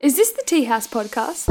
Is this the Tea House podcast?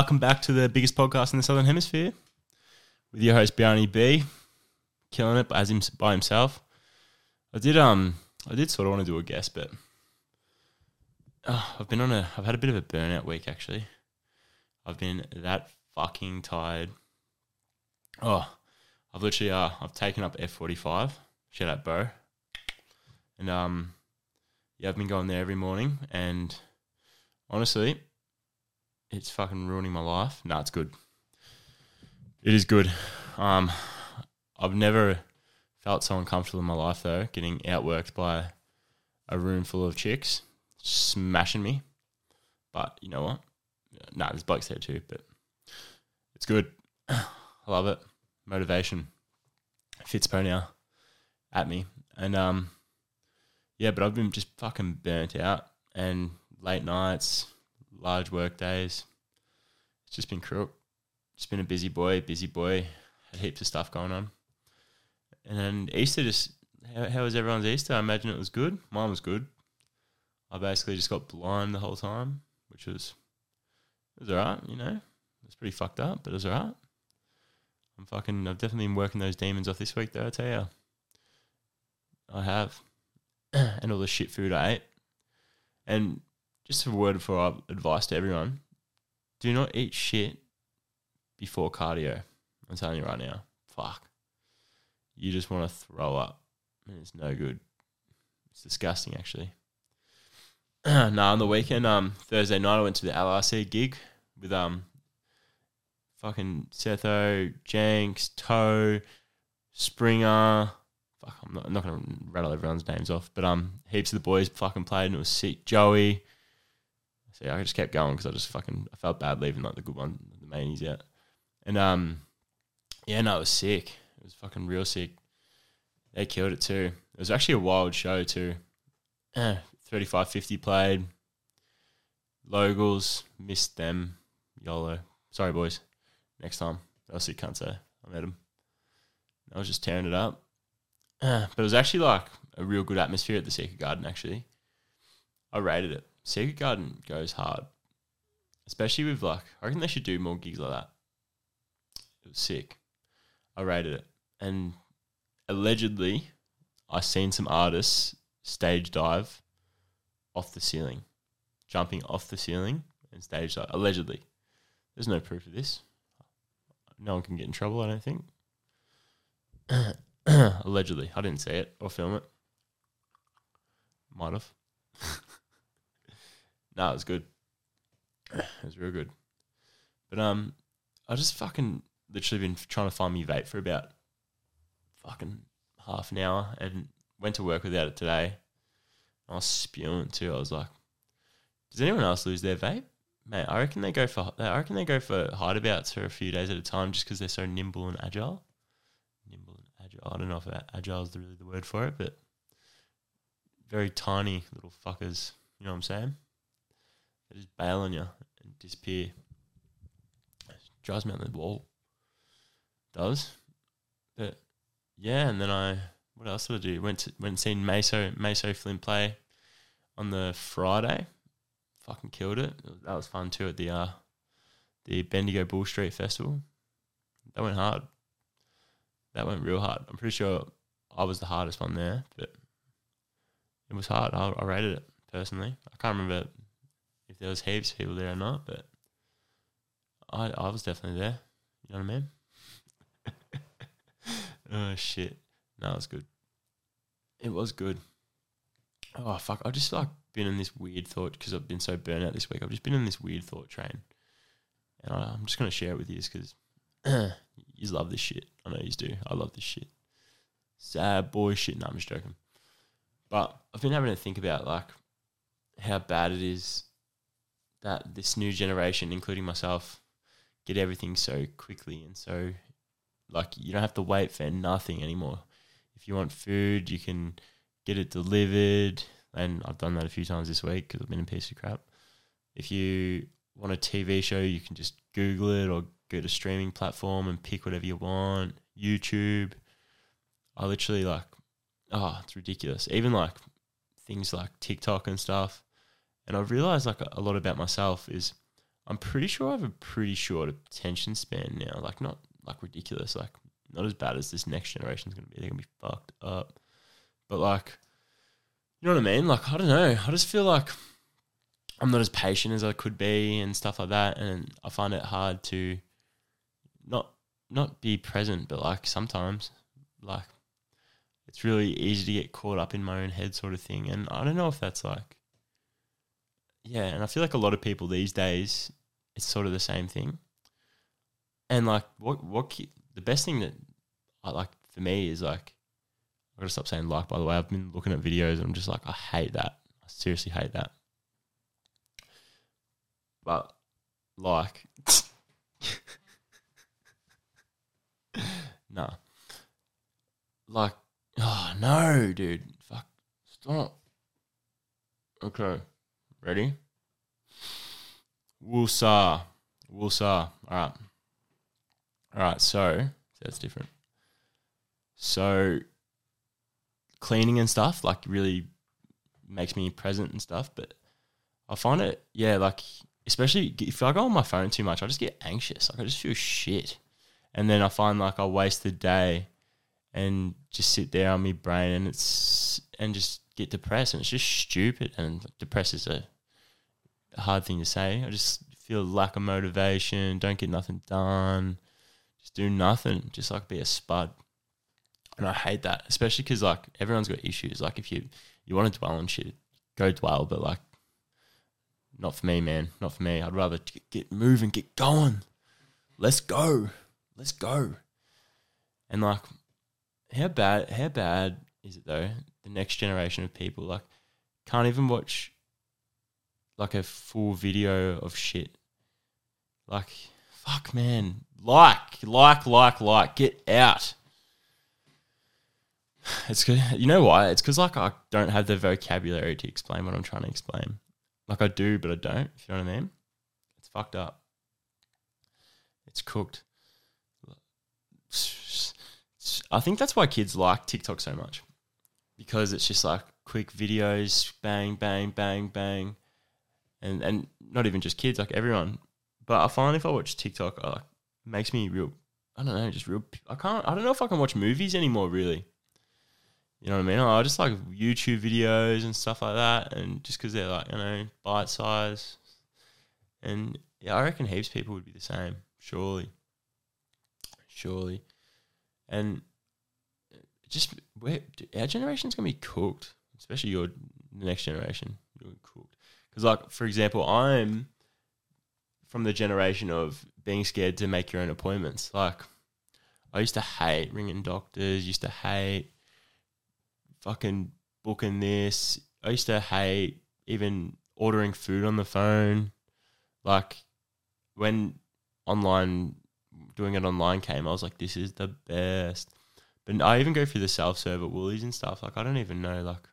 Welcome back to the biggest podcast in the Southern Hemisphere with your host Brownie B, killing it as him by himself. I did um I did sort of want to do a guest, but oh, I've been on a I've had a bit of a burnout week actually. I've been that fucking tired. Oh, I've literally uh I've taken up F forty five. Shout out Bo. And um yeah, I've been going there every morning, and honestly, it's fucking ruining my life. No, it's good. It is good. Um, I've never felt so uncomfortable in my life though, getting outworked by a room full of chicks smashing me. But you know what? Nah, there's blokes there too, but it's good. I love it. Motivation. Fitzpo now at me. And um yeah, but I've been just fucking burnt out and late nights, large work days. It's just been crook. Just been a busy boy, busy boy. Had heaps of stuff going on. And then Easter just how, how was everyone's Easter? I imagine it was good. Mine was good. I basically just got blind the whole time, which was it was alright, you know. It was pretty fucked up, but it was alright. I'm fucking I've definitely been working those demons off this week though, I tell you. I have. and all the shit food I ate. And just a word for advice to everyone: do not eat shit before cardio. I'm telling you right now, fuck. You just want to throw up, and it's no good. It's disgusting, actually. nah, on the weekend, um, Thursday night, I went to the LRC gig with um, fucking Setho, Jenks, Toe, Springer, fuck, I'm not, I'm not going to rattle everyone's names off, but um, heaps of the boys fucking played and it was sick. Joey. So yeah, I just kept going because I just fucking I felt bad leaving like the good one, the mainies out. And um, yeah, no, it was sick. It was fucking real sick. They killed it too. It was actually a wild show too. 35 50 played. Locals, missed them. YOLO. Sorry, boys. Next time. Sick, can't say. I met them. I was just tearing it up. but it was actually like a real good atmosphere at the Secret Garden. Actually, I rated it. Secret Garden goes hard, especially with like. I reckon they should do more gigs like that. It was sick. I rated it, and allegedly, I seen some artists stage dive off the ceiling, jumping off the ceiling and stage dive. Allegedly, there's no proof of this. No one can get in trouble. I don't think. Allegedly. I didn't see it or film it. Might have. No, it was good. It was real good. But um I just fucking literally been trying to find me vape for about fucking half an hour and went to work without it today. I was spewing too. I was like, does anyone else lose their vape? Mate, I reckon they go for I reckon they go for hideabouts for a few days at a time just because they're so nimble and agile. Nimble and agile. I don't know if agile is really the word for it, but very tiny little fuckers. You know what I'm saying? They just bail on you and disappear. drives me on the wall. Does, but yeah. And then I what else did I do? Went to, went and seen Meso Meso Flynn play on the Friday. Fucking killed it. That was fun too at the uh, the Bendigo Bull Street Festival. That went hard. That went real hard. I'm pretty sure I was the hardest one there, but it was hard. I, I rated it personally. I can't remember if there was heaps of people there or not, but I I was definitely there. You know what I mean? oh shit! No, it was good. It was good. Oh fuck! I just like been in this weird thought because I've been so burnt out this week. I've just been in this weird thought train, and I, I'm just gonna share it with you because you love this shit. I know you do. I love this shit. Sad boy shit. No, I'm just joking. But I've been having to think about like how bad it is that this new generation, including myself, get everything so quickly and so like you don't have to wait for nothing anymore. If you want food, you can get it delivered, and I've done that a few times this week because I've been a piece of crap. If you want a TV show, you can just Google it or go to streaming platform and pick whatever you want. YouTube. I literally like, oh, it's ridiculous. Even like things like TikTok and stuff. And I've realized like a lot about myself is I'm pretty sure I have a pretty short attention span now. Like not like ridiculous, like not as bad as this next generation is gonna be. They're gonna be fucked up. But like you know what I mean? Like I don't know. I just feel like I'm not as patient as I could be and stuff like that. And I find it hard to not not be present, but like sometimes like it's really easy to get caught up in my own head sort of thing. And I don't know if that's like yeah, and I feel like a lot of people these days it's sort of the same thing. And like what what the best thing that I like for me is like I gotta stop saying like by the way. I've been looking at videos and I'm just like I hate that. I seriously hate that. But like nah. Like oh no, dude. Fuck. Stop. Okay. Ready? Woosah. Woosah. Alright. Alright, so that's different. So cleaning and stuff like really makes me present and stuff, but I find it yeah, like especially if I go on my phone too much, I just get anxious. Like I just feel shit. And then I find like I waste the day and just sit there on my brain and it's and just get depressed and it's just stupid and depressed is a hard thing to say. I just feel lack of motivation, don't get nothing done, just do nothing, just like be a spud. And I hate that, especially because like everyone's got issues. Like if you you want to dwell on shit, go dwell, but like not for me, man. Not for me. I'd rather get moving, get going. Let's go. Let's go. And like, how bad? How bad is it though? The next generation of people like can't even watch like a full video of shit. Like, fuck, man. Like, like, like, like. Get out. It's good. You know why? It's because like I don't have the vocabulary to explain what I'm trying to explain. Like I do, but I don't. If you know what I mean? It's fucked up. It's cooked. I think that's why kids like TikTok so much because it's just like quick videos, bang, bang, bang, bang, and and not even just kids, like everyone. But I find if I watch TikTok, uh, it makes me real. I don't know, just real. I can't. I don't know if I can watch movies anymore. Really, you know what I mean? I just like YouTube videos and stuff like that, and just because they're like you know bite size, and yeah, I reckon heaps of people would be the same. Surely, surely, and just where our generation's gonna be cooked, especially your next generation. You're cooked because, like for example, I'm from the generation of being scared to make your own appointments. Like, I used to hate ringing doctors. Used to hate fucking booking this. I used to hate even ordering food on the phone. Like when online doing it online came, I was like, this is the best. But I even go through the self serve at Woolies and stuff. Like I don't even know. Like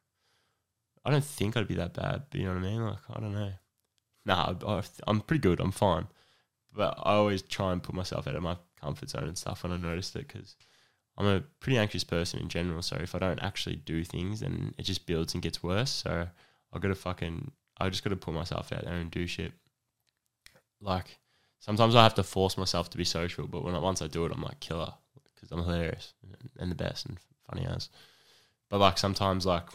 I don't think I'd be that bad. But you know what I mean? Like I don't know. Nah, I, I'm pretty good. I'm fine. But I always try and put myself out of my comfort zone and stuff when I noticed it because I'm a pretty anxious person in general. So if I don't actually do things, then it just builds and gets worse. So I got to fucking, I just got to put myself out there and do shit. Like sometimes I have to force myself to be social, but when I, once I do it, I'm like killer because I'm hilarious and the best and funny as. But like sometimes, like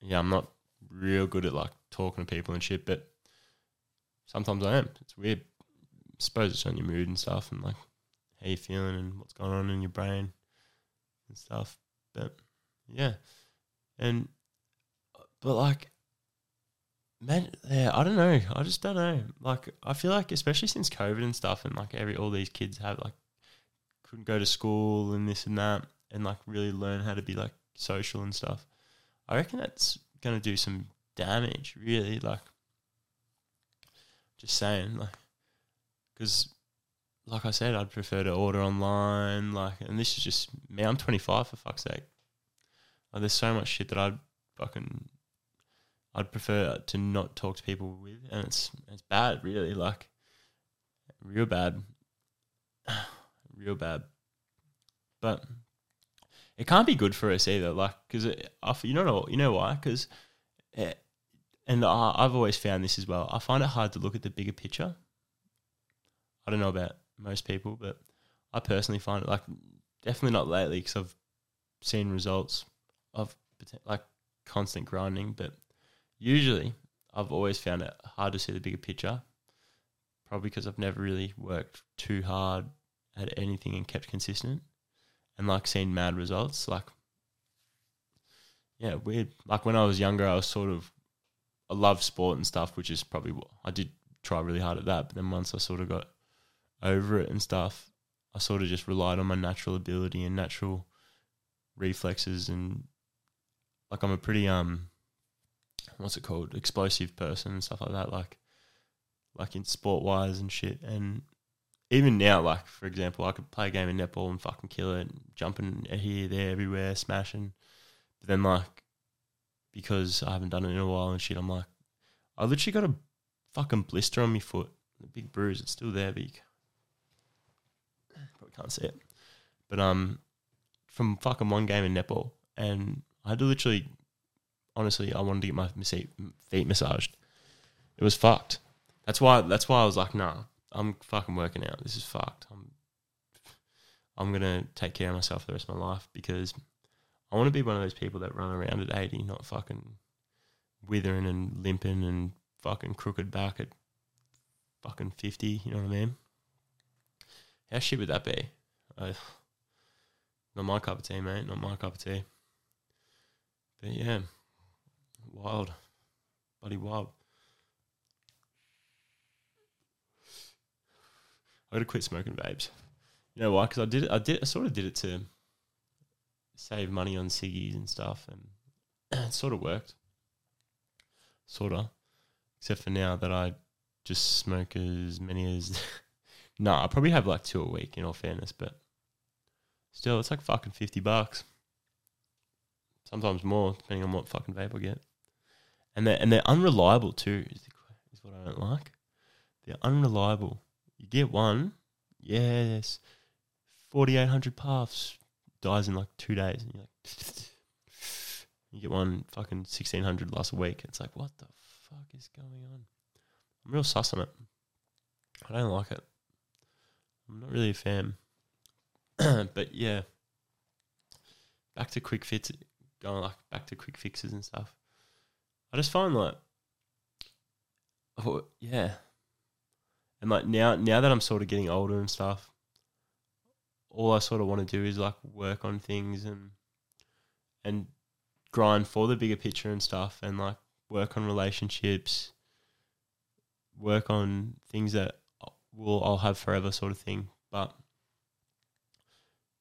yeah, I'm not real good at like talking to people and shit, but sometimes I am. It's weird. I suppose it's on your mood and stuff, and like how you feeling and what's going on in your brain and stuff. But yeah, and but like, man, yeah, I don't know. I just don't know. Like, I feel like especially since COVID and stuff, and like every all these kids have like couldn't go to school and this and that, and like really learn how to be like social and stuff. I reckon that's gonna do some damage. Really, like, just saying, like, because, like I said, I'd prefer to order online. Like, and this is just me. I'm 25 for fuck's sake. Like, there's so much shit that I'd fucking, I'd prefer to not talk to people with, and it's it's bad, really. Like, real bad, real bad. But it can't be good for us either. Like, because you know, you know why? Because, eh, and I, I've always found this as well. I find it hard to look at the bigger picture. I don't know about most people, but I personally find it like definitely not lately because I've seen results of like constant grinding, but usually I've always found it hard to see the bigger picture. Probably because I've never really worked too hard at anything and kept consistent and like seen mad results. Like, yeah, weird. Like when I was younger, I was sort of, I loved sport and stuff, which is probably what I did try really hard at that. But then once I sort of got over it and stuff, I sort of just relied on my natural ability and natural reflexes and like I'm a pretty um what's it called explosive person and stuff like that like like in sport wise and shit and even now, like for example, I could play a game of netball and fucking kill it, jumping here, there, everywhere, smashing. But then like because I haven't done it in a while and shit, I'm like, I literally got a fucking blister on my foot, a big bruise. It's still there, you probably can't see it. But um, from fucking one game in netball, and I had to literally, honestly, I wanted to get my feet massaged. It was fucked. That's why. That's why I was like, nah. I'm fucking working out. This is fucked. I'm I'm gonna take care of myself the rest of my life because I want to be one of those people that run around at 80, not fucking withering and limping and fucking crooked back at fucking 50. You know what I mean? How shit would that be? Uh, not my cup of tea, mate. Not my cup of tea. But yeah, wild, bloody wild. I got to quit smoking vapes. You know why? Because I did it. I did. I sort of did it to save money on ciggies and stuff, and it sort of worked. Sort of, except for now that I just smoke as many as. no, I probably have like two a week. In all fairness, but still, it's like fucking fifty bucks. Sometimes more, depending on what fucking vape I get. And they're and they're unreliable too. Is, the, is what I don't like. They're unreliable. You get one, yes, forty eight hundred paths, dies in like two days, and you're like, you get one fucking sixteen hundred last week. It's like, what the fuck is going on? I'm real sus on it. I don't like it. I'm not really a fan. but yeah, back to quick fits, going like back to quick fixes and stuff. I just find like, oh, yeah, and like now, now that I'm sort of getting older and stuff, all I sort of want to do is like work on things and and grind for the bigger picture and stuff, and like work on relationships, work on things that will I'll have forever, sort of thing. But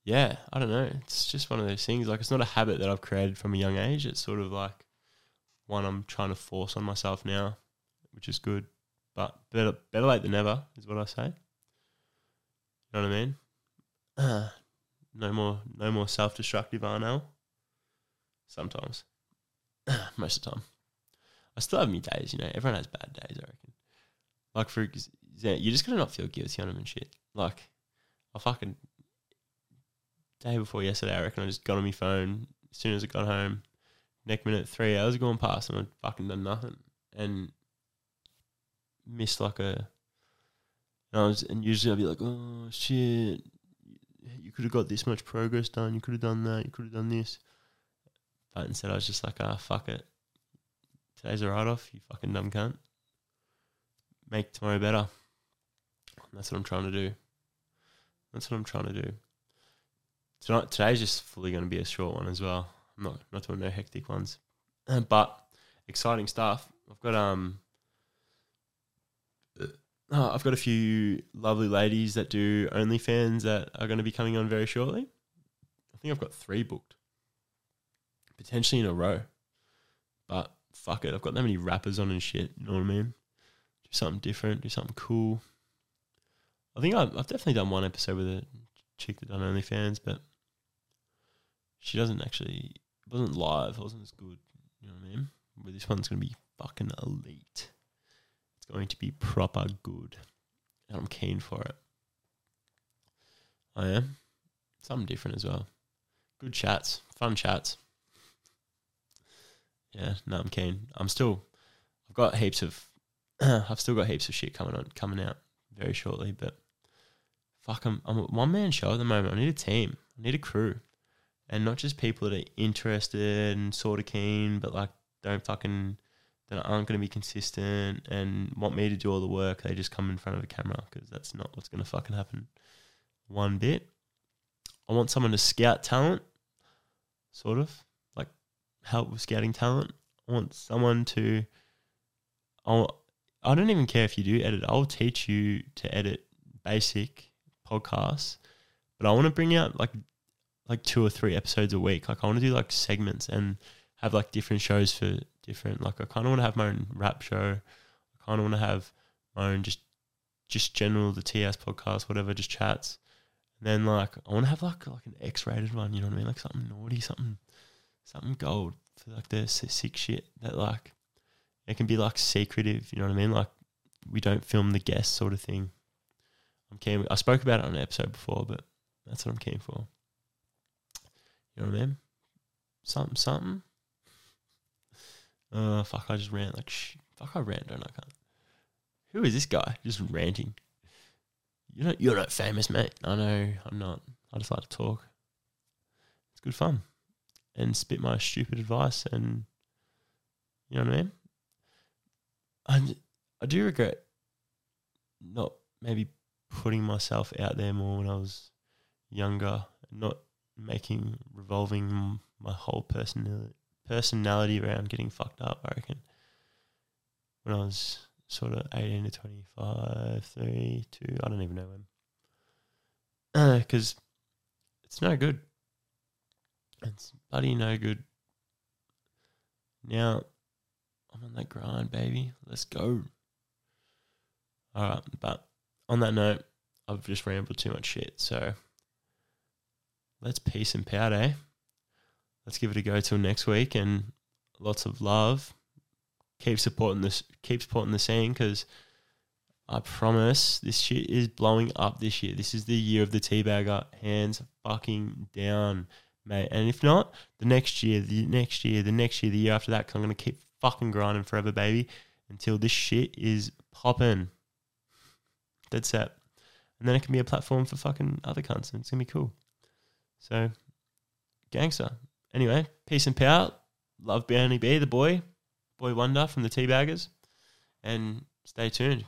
yeah, I don't know. It's just one of those things. Like it's not a habit that I've created from a young age. It's sort of like one I'm trying to force on myself now, which is good. But better better late than never is what I say. You know what I mean? no more no more self destructive Arnell. Sometimes. Most of the time. I still have me days, you know. Everyone has bad days, I reckon. Like for example, you just gotta not feel guilty on them and shit. Like I fucking day before yesterday, I reckon I just got on my phone as soon as I got home. Next minute, three hours going past and I fucking done nothing. And missed like a. And, I was, and usually I'd be like, oh shit, you could have got this much progress done. You could have done that. You could have done this. But instead, I was just like, ah, fuck it. Today's a write off. You fucking dumb cunt. Make tomorrow better. that's what I'm trying to do. That's what I'm trying to do. Tonight, today's just fully going to be a short one as well. I'm not not doing no hectic ones, but exciting stuff. I've got um oh, I've got a few lovely ladies that do OnlyFans that are going to be coming on very shortly. I think I've got three booked, potentially in a row. But fuck it, I've got that many rappers on and shit. You know what I mean? Do something different, do something cool. I think I've, I've definitely done one episode with a chick that done OnlyFans, but she doesn't actually. It wasn't live. It wasn't as good. You know what I mean? But this one's gonna be fucking elite. Going to be proper good, and I'm keen for it. Oh, I am. Something different as well. Good chats, fun chats. Yeah, no, I'm keen. I'm still. I've got heaps of. I've still got heaps of shit coming on, coming out very shortly. But fuck, I'm I'm a one man show at the moment. I need a team. I need a crew, and not just people that are interested and sort of keen, but like don't fucking that aren't going to be consistent and want me to do all the work. They just come in front of a camera because that's not what's going to fucking happen. One bit. I want someone to scout talent, sort of like help with scouting talent. I want someone to. I I don't even care if you do edit. I'll teach you to edit basic podcasts, but I want to bring out like like two or three episodes a week. Like I want to do like segments and have like different shows for different. Like I kind of want to have my own rap show. I kind of want to have my own just just general the TS podcast, whatever, just chats. And then like I want to have like like an X rated one. You know what I mean? Like something naughty, something something gold for like the sick shit that like it can be like secretive. You know what I mean? Like we don't film the guests sort of thing. I'm keen. I spoke about it on an episode before, but that's what I'm keen for. You know what I mean? Something, something. Uh, fuck! I just ran like sh- fuck. I ran, don't I? Can't. Who is this guy? Just ranting. You're not. You're not famous, mate. I know. I'm not. I just like to talk. It's good fun, and spit my stupid advice, and you know what I mean. I I do regret not maybe putting myself out there more when I was younger, and not making revolving my whole personality personality around getting fucked up, I reckon. When I was sort of 18 to 25, 32, I don't even know when. Because uh, it's no good. It's bloody no good. Now, I'm on that grind, baby. Let's go. All right, but on that note, I've just rambled too much shit. So let's peace and powder, eh? Let's give it a go till next week and lots of love. Keep supporting this, keep supporting the scene because I promise this shit is blowing up this year. This is the year of the teabagger, hands fucking down, mate. And if not, the next year, the next year, the next year, the year after that, because I'm gonna keep fucking grinding forever, baby, until this shit is popping. Dead set. And then it can be a platform for fucking other cunts, and it's gonna be cool. So, gangster. Anyway, peace and power. Love Brownie B, the boy, boy wonder from the Teabaggers, and stay tuned.